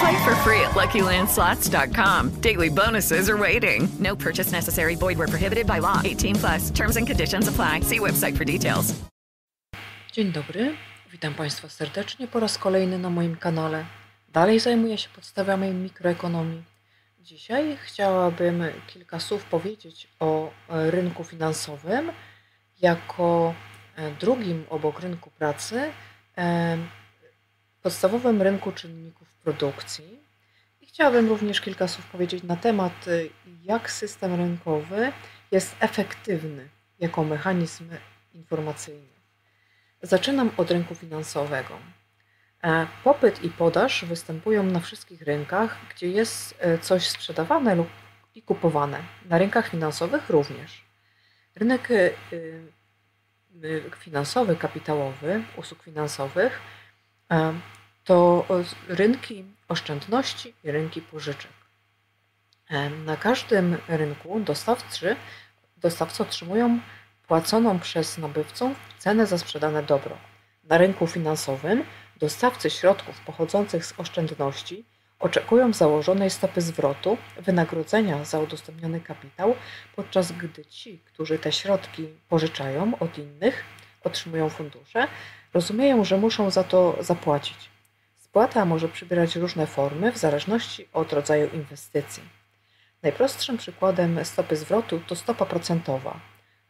Play for free at LuckyLandSlots.com. Daily bonuses are waiting. No purchase necessary. Void where prohibited by law. 18 plus. Terms and conditions apply. See website for details. Dzień dobry, witam Państwa serdecznie po raz kolejny na moim kanale. Dalej zajmuję się podstawami mikroekonomii. Dzisiaj chciałabym kilka słów powiedzieć o e, rynku finansowym jako e, drugim obok rynku pracy e, podstawowym rynku czynników produkcji. I chciałabym również kilka słów powiedzieć na temat, y, jak system rynkowy jest efektywny jako mechanizm informacyjny. Zaczynam od rynku finansowego. E, Popyt i podaż występują na wszystkich rynkach, gdzie jest e, coś sprzedawane lub i kupowane. Na rynkach finansowych również. Rynek y, y, finansowy, kapitałowy, usług finansowych e, to rynki oszczędności i rynki pożyczek. Na każdym rynku dostawcy, dostawcy otrzymują płaconą przez nabywcą cenę za sprzedane dobro. Na rynku finansowym dostawcy środków pochodzących z oszczędności oczekują założonej stopy zwrotu wynagrodzenia za udostępniony kapitał, podczas gdy ci, którzy te środki pożyczają od innych, otrzymują fundusze, rozumieją, że muszą za to zapłacić. Spłata może przybierać różne formy w zależności od rodzaju inwestycji. Najprostszym przykładem stopy zwrotu to stopa procentowa,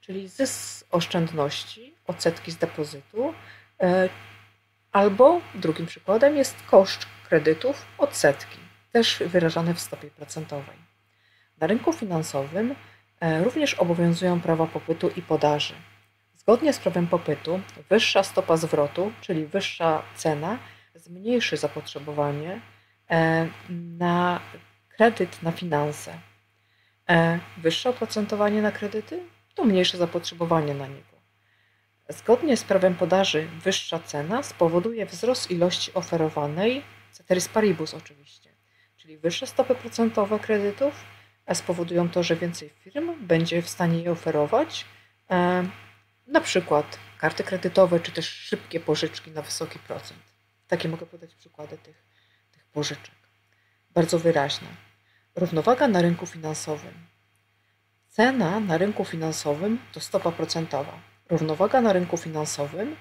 czyli zysk z oszczędności, odsetki z depozytu, e, albo drugim przykładem jest koszt kredytów, odsetki, też wyrażane w stopie procentowej. Na rynku finansowym e, również obowiązują prawa popytu i podaży. Zgodnie z prawem popytu, wyższa stopa zwrotu, czyli wyższa cena, zmniejszy zapotrzebowanie e, na kredyt na finanse. E, wyższe oprocentowanie na kredyty to mniejsze zapotrzebowanie na niego. Zgodnie z prawem podaży wyższa cena spowoduje wzrost ilości oferowanej, ceteris paribus oczywiście, czyli wyższe stopy procentowe kredytów spowodują to, że więcej firm będzie w stanie je oferować, e, na przykład karty kredytowe czy też szybkie pożyczki na wysoki procent. Takie mogę podać przykłady tych, tych pożyczek. Bardzo wyraźna. Równowaga na rynku finansowym. Cena na rynku finansowym to stopa procentowa. Równowaga na rynku finansowym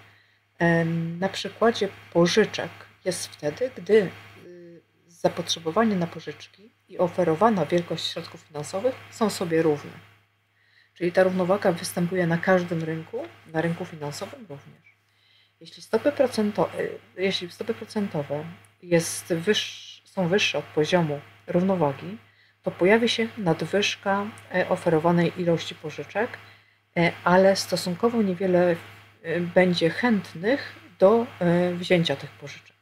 na przykładzie pożyczek jest wtedy, gdy y, zapotrzebowanie na pożyczki i oferowana wielkość środków finansowych są sobie równe. Czyli ta równowaga występuje na każdym rynku, na rynku finansowym również. Jeśli stopy, procento, y, jeśli stopy procentowe jest są wyższe od poziomu równowagi, to pojawi się nadwyżka e, oferowanej ilości pożyczek, e, ale stosunkowo niewiele e, będzie chętnych do wzięcia tych pożyczek.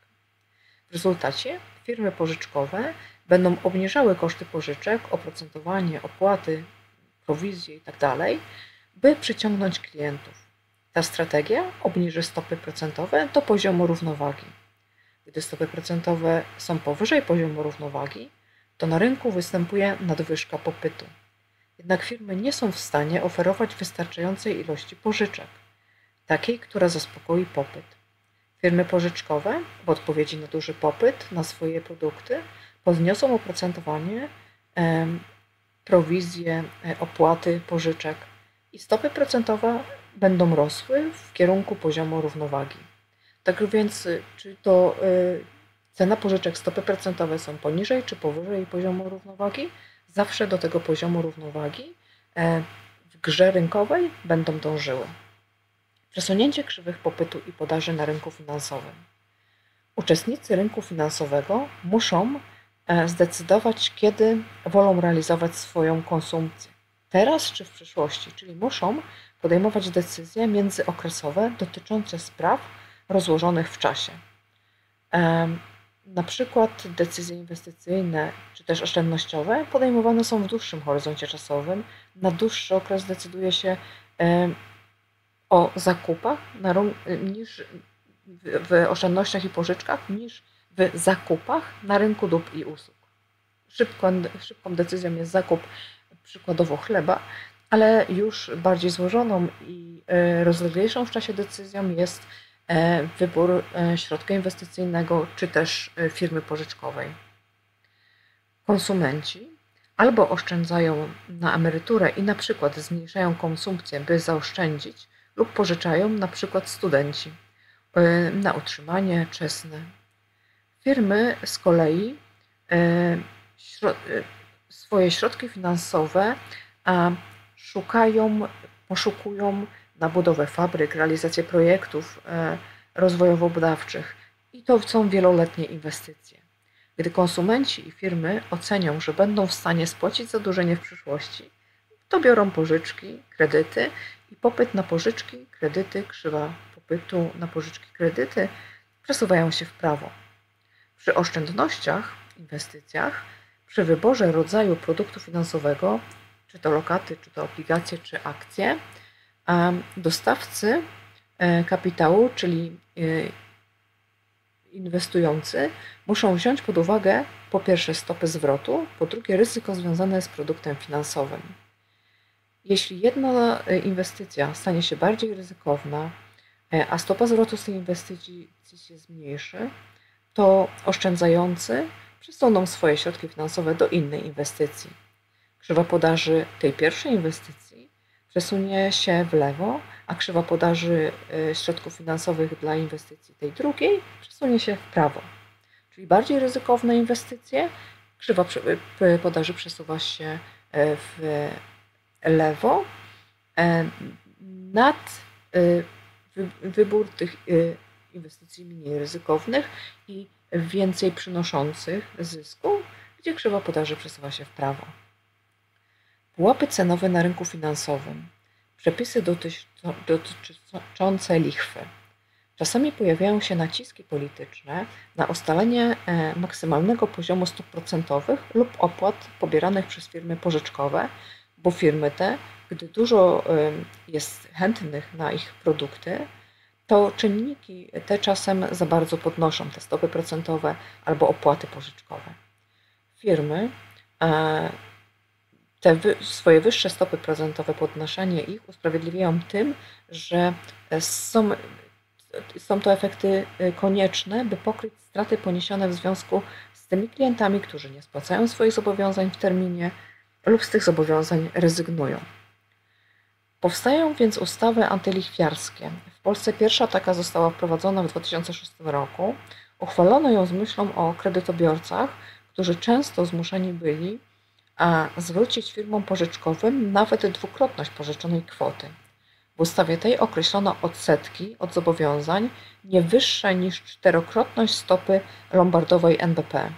W rezultacie firmy pożyczkowe będą obniżały koszty pożyczek, oprocentowanie, opłaty, prowizje itd., tak by przyciągnąć klientów. Ta strategia obniży stopy procentowe do poziomu równowagi. Gdy stopy procentowe są powyżej poziomu równowagi, to na rynku występuje nadwyżka popytu. Jednak firmy nie są w stanie oferować wystarczającej ilości pożyczek, takiej, która zaspokoi popyt. Firmy pożyczkowe, w odpowiedzi na duży popyt na swoje produkty, podniosą oprocentowanie, prowizje, e, opłaty pożyczek i stopy procentowe będą rosły w kierunku poziomu równowagi. Tak więc, y, czy to y, cena pożyczek, stopy procentowe są poniżej czy powyżej poziomu równowagi, zawsze do tego poziomu równowagi e, w grze rynkowej będą dążyły. Przesunięcie krzywych popytu i podaży na rynku finansowym. Uczestnicy rynku finansowego muszą e, zdecydować, kiedy wolą realizować swoją konsumpcję. Teraz czy w przyszłości, czyli muszą podejmować decyzje międzyokresowe dotyczące spraw rozłożonych w czasie. Na przykład decyzje inwestycyjne czy też oszczędnościowe podejmowane są w dłuższym horyzoncie czasowym. Na dłuższy okres decyduje się o zakupach niż w oszczędnościach i pożyczkach niż w zakupach na rynku dóbr i usług. Szybką, szybką decyzją jest zakup przykładowo chleba, ale już bardziej złożoną i e, rozleglejszą w czasie decyzją jest e, wybór e, środka inwestycyjnego czy też firmy pożyczkowej. Konsumenci albo oszczędzają na emeryturę i na przykład zmniejszają konsumpcję, by zaoszczędzić, lub pożyczają na przykład studenci na utrzymanie czesne. Firmy z kolei swoje środki finansowe szukają, poszukują na budowę fabryk, realizację projektów e, rozwojowo-badawczych i to są wieloletnie inwestycje. Gdy konsumenci i firmy ocenią, że będą w stanie spłacić zadłużenie w przyszłości, to biorą pożyczki, kredyty i popyt na pożyczki, kredyty, krzywa popytu na pożyczki, kredyty przesuwają się w prawo. Przy oszczędnościach, inwestycjach, przy wyborze rodzaju produktu finansowego czy to lokaty, czy to obligacje, czy akcje, dostawcy e, kapitału, czyli e, inwestujący, muszą wziąć pod uwagę po pierwsze stopy zwrotu, po drugie ryzyko związane z produktem finansowym. Jeśli jedna e, inwestycja stanie się bardziej ryzykowna, a stopa zwrotu z tej inwestycji się zmniejszy, to oszczędzający przesuną swoje środki finansowe do innej inwestycji krzywa podaży tej pierwszej inwestycji przesunie się w lewo, a krzywa podaży y, środków finansowych dla inwestycji tej drugiej przesunie się w prawo. Czyli bardziej ryzykowne inwestycje, krzywa y, podaży przesuwa się y, w lewo. Nad wybór tych inwestycji mniej ryzykownych i więcej przynoszących zysku, gdzie krzywa podaży przesuwa się w prawo. Pułapy cenowe na rynku finansowym. Przepisy dotyczące lichwy. Czasami pojawiają się naciski polityczne na ustalenie e, maksymalnego poziomu stóp procentowych lub opłat pobieranych przez firmy pożyczkowe, bo firmy te, gdy dużo jest chętnych na ich produkty, to czynniki te czasem za bardzo podnoszą te stopy procentowe albo opłaty pożyczkowe. Firmy e, te swoje wyższe stopy procentowe, podnoszenie ich usprawiedliwiają tym, że są, są to efekty y, konieczne, by pokryć straty poniesione w związku z tymi klientami, którzy nie spłacają swoich zobowiązań w terminie lub z tych zobowiązań rezygnują. Powstają więc ustawy antylichwiarskie. W Polsce pierwsza taka została wprowadzona w 2006 roku. Uchwalono ją z myślą o kredytobiorcach, którzy często zmuszeni byli a zwrócić firmom pożyczkowym nawet dwukrotność pożyczonej kwoty. W ustawie tej określono odsetki od zobowiązań nie wyższe niż czterokrotność stopy lombardowej NBP.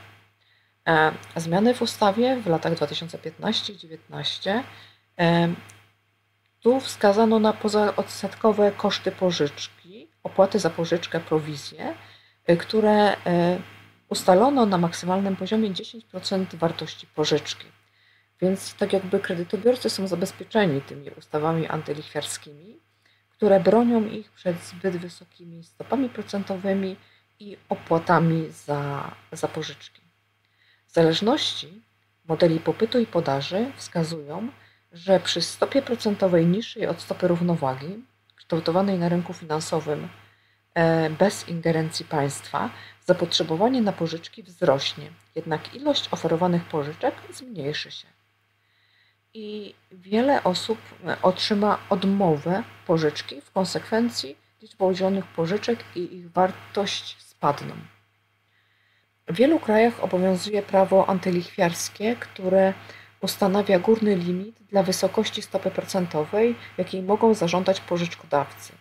E, zmiany w ustawie w latach 2015-2019 e, tu wskazano na pozaodsetkowe koszty pożyczki, opłaty za pożyczkę, prowizje, e, które ustalono na maksymalnym poziomie 10% wartości pożyczki. Więc tak jakby kredytobiorcy są zabezpieczeni tymi ustawami antylichwiarskimi, które bronią ich przed zbyt wysokimi stopami procentowymi i opłatami za, za pożyczki. Zależności modeli popytu i podaży wskazują, że przy stopie procentowej niższej od stopy równowagi, kształtowanej na rynku finansowym e, bez ingerencji państwa, zapotrzebowanie na pożyczki wzrośnie, jednak ilość oferowanych pożyczek zmniejszy się i wiele osób e, otrzyma odmowę pożyczki. W konsekwencji liczba udzielonych pożyczek i ich wartość spadną. W wielu krajach obowiązuje prawo antylichwiarskie, które ustanawia górny limit dla wysokości stopy procentowej, jakiej mogą zażądać pożyczkodawcy.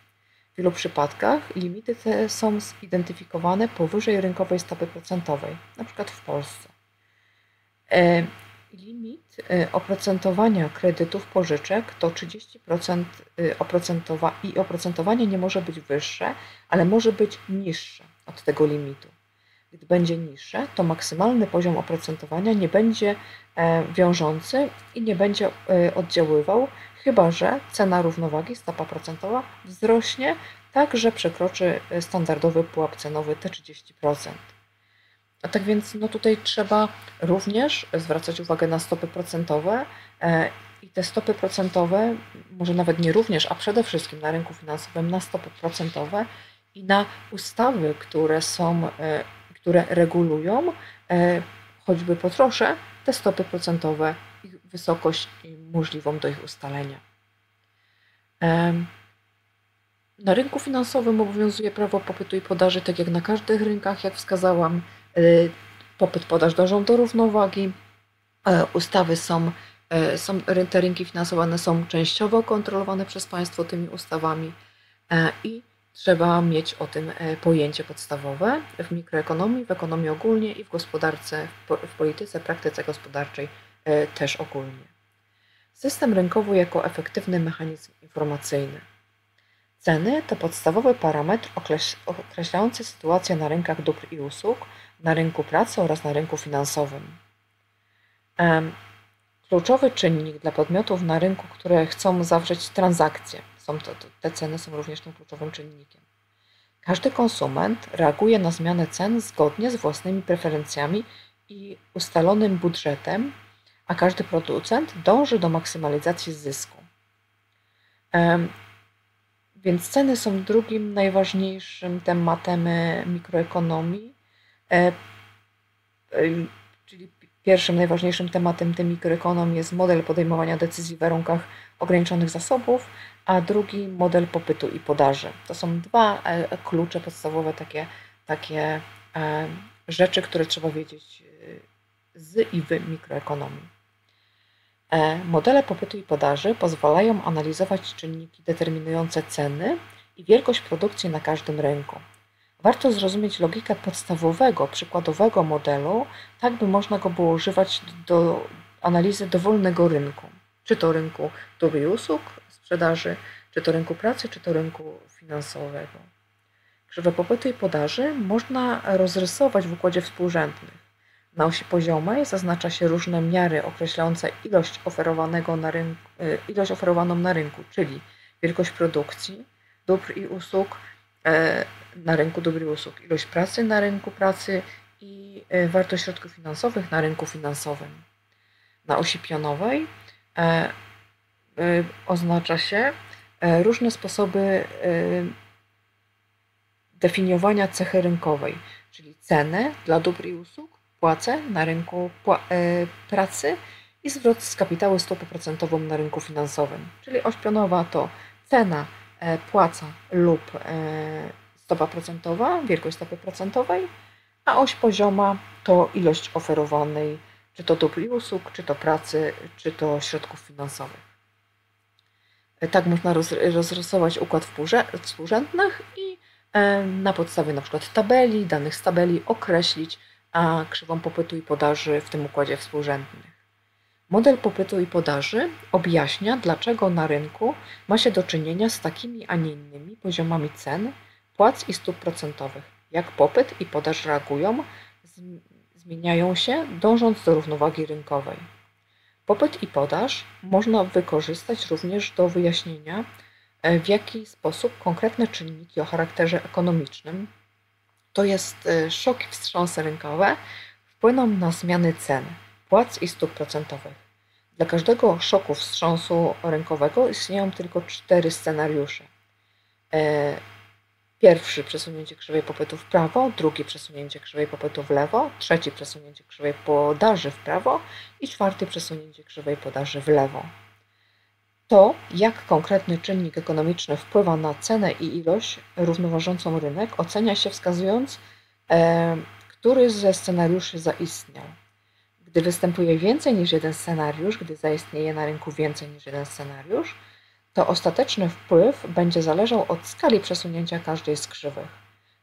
W wielu przypadkach limity te są zidentyfikowane powyżej rynkowej stopy procentowej, np. w Polsce. E, limit e, oprocentowania kredytów pożyczek to 30% e, oprocentowa i oprocentowanie nie może być wyższe, ale może być niższe od tego limitu. Gdy będzie niższe, to maksymalny poziom oprocentowania nie będzie wiążący i nie będzie oddziaływał, chyba że cena równowagi, stopa procentowa wzrośnie tak, że przekroczy standardowy pułap cenowy te 30%. A tak więc no tutaj trzeba również zwracać uwagę na stopy procentowe e, i te stopy procentowe, może nawet nie również, a przede wszystkim na rynku finansowym na stopy procentowe i na ustawy, które są, e, które regulują e, choćby po trosze te stopy procentowe, ich wysokość możliwą do ich ustalenia. Na rynku finansowym obowiązuje prawo popytu i podaży, tak jak na każdych rynkach, jak wskazałam. Y, popyt, podaż dążą do równowagi. E, ustawy są, e, są, te rynki finansowane są częściowo kontrolowane przez państwo tymi ustawami e, i trzeba mieć o tym pojęcie podstawowe w mikroekonomii, w ekonomii ogólnie i w gospodarce, w polityce, praktyce gospodarczej też ogólnie. System rynkowy jako efektywny mechanizm informacyjny. Ceny to podstawowy parametr określający sytuację na rynkach dóbr i usług, na rynku pracy oraz na rynku finansowym. Kluczowy czynnik dla podmiotów na rynku, które chcą zawrzeć transakcje. Są to, te ceny są również tym kluczowym czynnikiem. Każdy konsument reaguje na zmianę cen zgodnie z własnymi preferencjami i ustalonym budżetem, a każdy producent dąży do maksymalizacji zysku. Więc ceny są drugim najważniejszym tematem mikroekonomii, czyli pierwszym najważniejszym tematem tej mikroekonomii jest model podejmowania decyzji w warunkach ograniczonych zasobów, a drugi model popytu i podaży. To są dwa klucze podstawowe, takie, takie rzeczy, które trzeba wiedzieć z i w mikroekonomii. E, modele popytu i podaży pozwalają analizować czynniki determinujące ceny i wielkość produkcji na każdym rynku. Warto zrozumieć logikę podstawowego, przykładowego modelu, tak by można go było używać do analizy dowolnego rynku, czy to rynku dóbr i usług, sprzedaży, czy to rynku pracy, czy to rynku finansowego. Krzywę popytu i podaży można rozrysować w układzie współrzędnych. Na osi poziomej zaznacza się różne miary określające ilość, oferowanego na rynku, y, ilość oferowaną na rynku, czyli wielkość produkcji, dóbr i usług na rynku dóbr i usług, ilość pracy na rynku pracy i e, wartość środków finansowych na rynku finansowym. Na osi pionowej e, oznacza się różne sposoby definiowania cechy rynkowej, czyli cenę dla dóbr i usług płacę na rynku e, pracy i zwrot z kapitału stopą procentową na rynku finansowym. Czyli oś pionowa to cena, e, płaca lub e, stopa procentowa, wielkość stopy procentowej, a oś pozioma to ilość oferowanej, czy to dóbr i usług, czy to pracy, czy to środków finansowych. Tak można rozrysować układ współrzędnych i na podstawie przykład tabeli, danych z tabeli określić krzywą popytu i podaży w tym układzie współrzędnych. Model popytu i podaży objaśnia, dlaczego na rynku ma się do czynienia z takimi, a nie innymi poziomami cen, płac i stóp procentowych, jak popyt i podaż reagują, zmieniają się, dążąc do równowagi rynkowej. Popyt i podaż można wykorzystać również do wyjaśnienia, e, w jaki sposób konkretne czynniki o charakterze ekonomicznym to jest y, szoki wstrząsy rynkowe, wpłyną na zmiany cen, płac i stóp procentowych. Dla każdego szoku wstrząsu rynkowego istnieją tylko cztery scenariusze. E, pierwszy przesunięcie krzywej popytu w prawo, drugi przesunięcie krzywej popytu w lewo, trzeci przesunięcie krzywej podaży w prawo i czwarty przesunięcie krzywej podaży w lewo. To, jak konkretny czynnik ekonomiczny wpływa na cenę i ilość równoważącą rynek, ocenia się wskazując, e, który ze scenariuszy zaistniał. Gdy występuje więcej niż jeden scenariusz, gdy zaistnieje na rynku więcej niż jeden scenariusz, to ostateczny wpływ będzie zależał od skali przesunięcia każdej z krzywych.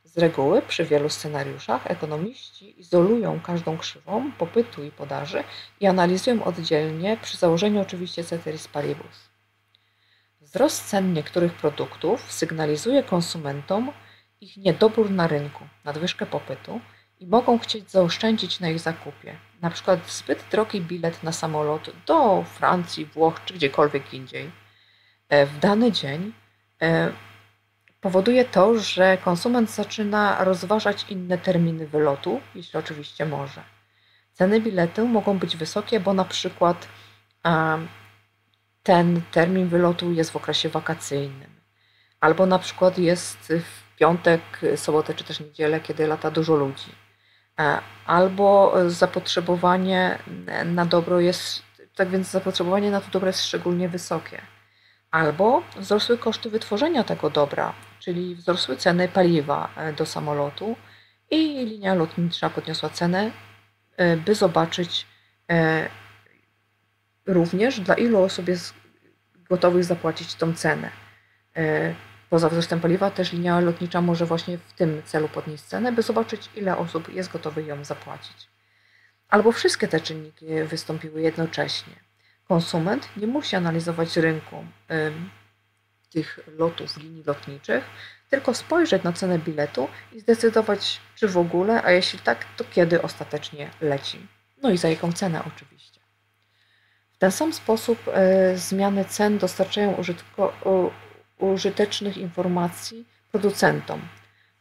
Z reguły przy wielu scenariuszach ekonomiści izolują każdą krzywą popytu i podaży i analizują oddzielnie przy założeniu oczywiście ceteris paribus. Wzrost cen niektórych produktów sygnalizuje konsumentom ich niedobór na rynku, nadwyżkę popytu i mogą chcieć zaoszczędzić na ich zakupie. Na przykład zbyt drogi bilet na samolot do Francji, Włoch czy gdziekolwiek indziej e, w dany dzień e, powoduje to, że konsument zaczyna rozważać inne terminy wylotu, jeśli oczywiście może. Ceny biletu mogą być wysokie, bo na przykład ten termin wylotu jest w okresie wakacyjnym, albo na przykład jest w piątek, sobotę czy też niedzielę, kiedy lata dużo ludzi, albo zapotrzebowanie na dobro jest, tak więc zapotrzebowanie na to dobro jest szczególnie wysokie, albo wzrosły koszty wytworzenia tego dobra, czyli wzrosły ceny paliwa e, do samolotu i linia lotnicza podniosła cenę, e, by zobaczyć również dla ilu osób jest gotowych zapłacić tą cenę. Poza wzrostem paliwa też linia lotnicza może właśnie w tym celu podnieść cenę, by zobaczyć ile osób jest gotowych ją zapłacić. Albo wszystkie te czynniki wystąpiły jednocześnie. Konsument nie musi analizować rynku tych lotów linii lotniczych, tylko spojrzeć na cenę biletu i zdecydować, czy w ogóle, a jeśli tak, to kiedy ostatecznie leci. No i za jaką cenę oczywiście ten sam sposób e, zmiany cen dostarczają użytko, użytecznych informacji producentom.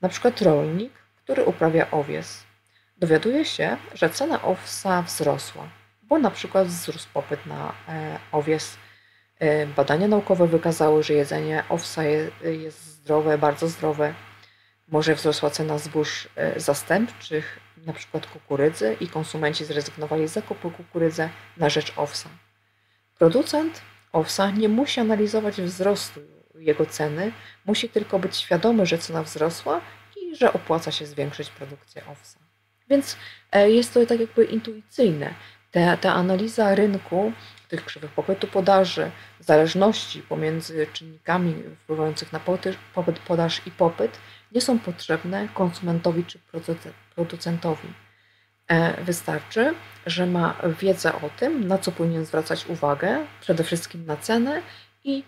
Przykład rolnik, który uprawia owies, dowiaduje się, że cena owsa wzrosła, bo przykład wzrósł popyt na e, owies. E, badania naukowe wykazały, że jedzenie owsa jest zdrowe, bardzo zdrowe. Może wzrosła cena zbóż zastępczych, na przykład kukurydzy i konsumenci zrezygnowali z zakupu kukurydzy na rzecz owsa. Producent owsa nie musi analizować wzrostu jego ceny, musi tylko być świadomy, że cena wzrosła i że opłaca się zwiększyć produkcję owsa. Więc e, jest to tak jakby intuicyjne. Ta, ta analiza rynku, tych krzywych popytu podaży, zależności pomiędzy czynnikami wpływających na popyt, podaż i popyt nie są potrzebne konsumentowi czy producentowi. E, wystarczy, że ma wiedzę o tym, na co powinien zwracać uwagę, przede wszystkim na cenę i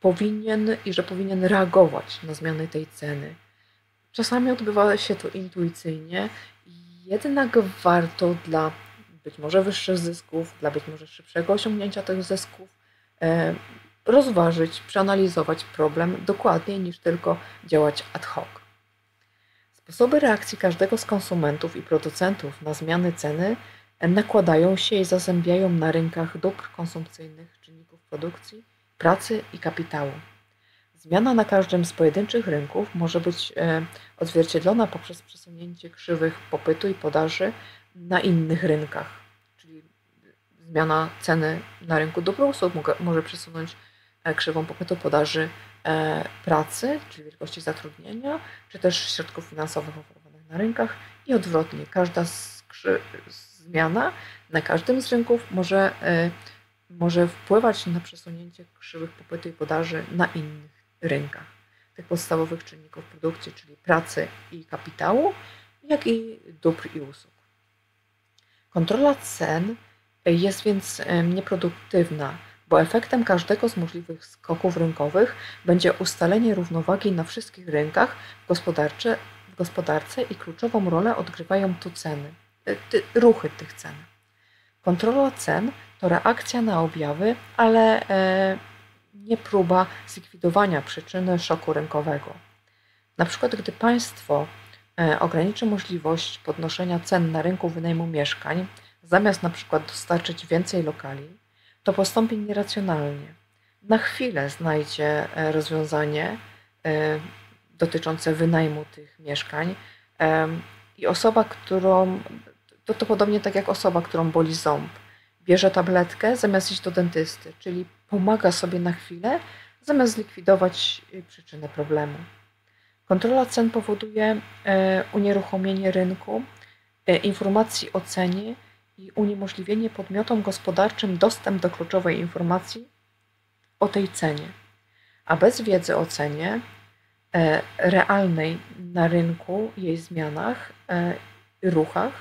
powinien i że powinien reagować na zmiany tej ceny. Czasami odbywa się to intuicyjnie, jednak warto dla być może wyższych zysków, dla być może szybszego osiągnięcia tych zysków, e, rozważyć, przeanalizować problem dokładniej niż tylko działać ad hoc. Sposoby reakcji każdego z konsumentów i producentów na zmiany ceny nakładają się i zazębiają na rynkach dóbr konsumpcyjnych, czynników produkcji, pracy i kapitału. Zmiana na każdym z pojedynczych rynków może być e, odzwierciedlona poprzez przesunięcie krzywych popytu i podaży na innych rynkach. Czyli zmiana ceny na rynku dóbr usług może przesunąć e, krzywą popytu podaży E, pracy, czyli wielkości zatrudnienia, czy też środków finansowych oferowanych na rynkach i odwrotnie. Każda zmiana na każdym z rynków może, może wpływać na przesunięcie krzywych popytu i podaży na innych rynkach. Tych podstawowych czynników produkcji, czyli pracy i kapitału, jak i dóbr i usług. Kontrola cen jest więc nieproduktywna bo efektem każdego z możliwych skoków rynkowych będzie ustalenie równowagi na wszystkich rynkach gospodarcze, w gospodarce i kluczową rolę odgrywają tu ceny, e, ruchy tych cen. Kontrola cen to reakcja na objawy, ale e, nie próba zlikwidowania przyczyny szoku rynkowego. Na przykład, gdy państwo e, ograniczy możliwość podnoszenia cen na rynku wynajmu mieszkań, zamiast na przykład dostarczyć więcej lokali, to postąpi nieracjonalnie. Na chwilę znajdzie e, rozwiązanie dotyczące wynajmu tych mieszkań i osoba, którą, to, to podobnie tak jak osoba, którą boli ząb, bierze tabletkę zamiast iść do dentysty, czyli pomaga sobie na chwilę, zamiast zlikwidować y, przyczynę problemu. Kontrola cen powoduje e, unieruchomienie rynku, informacji o cenie i uniemożliwienie podmiotom gospodarczym dostęp do kluczowej informacji o tej cenie. A bez wiedzy o cenie e, realnej na rynku, jej zmianach e, i ruchach,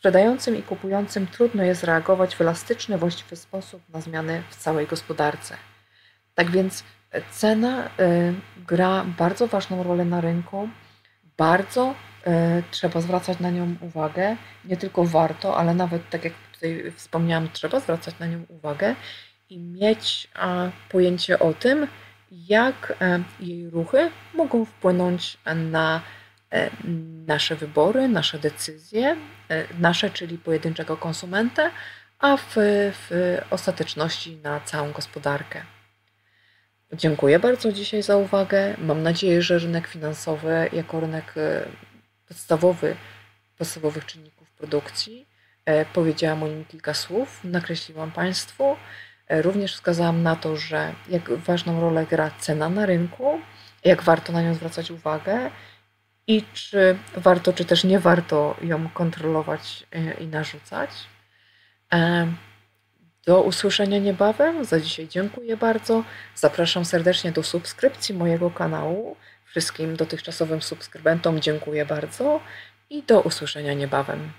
sprzedającym i kupującym trudno jest reagować w elastyczny, właściwy sposób na zmiany w całej gospodarce. Tak więc cena e, gra bardzo ważną rolę na rynku, bardzo trzeba zwracać na nią uwagę. Nie tylko warto, ale nawet tak jak tutaj wspomniałam, trzeba zwracać na nią uwagę i mieć pojęcie o tym, jak e, jej ruchy mogą wpłynąć na e, nasze wybory, nasze decyzje, e, nasze, czyli pojedynczego konsumenta, a w, w ostateczności na całą gospodarkę. Dziękuję bardzo dzisiaj za uwagę. Mam nadzieję, że rynek finansowy, jako rynek podstawowy, podstawowych czynników produkcji, powiedziałam o nim kilka słów, nakreśliłam Państwu. E, również wskazałam na to, że jak ważną rolę gra cena na rynku, jak warto na nią zwracać uwagę i czy warto, czy też nie warto ją kontrolować e, i narzucać. E, do usłyszenia niebawem. Za dzisiaj dziękuję bardzo. Zapraszam serdecznie do subskrypcji mojego kanału. Wszystkim dotychczasowym subskrybentom dziękuję bardzo i do usłyszenia niebawem.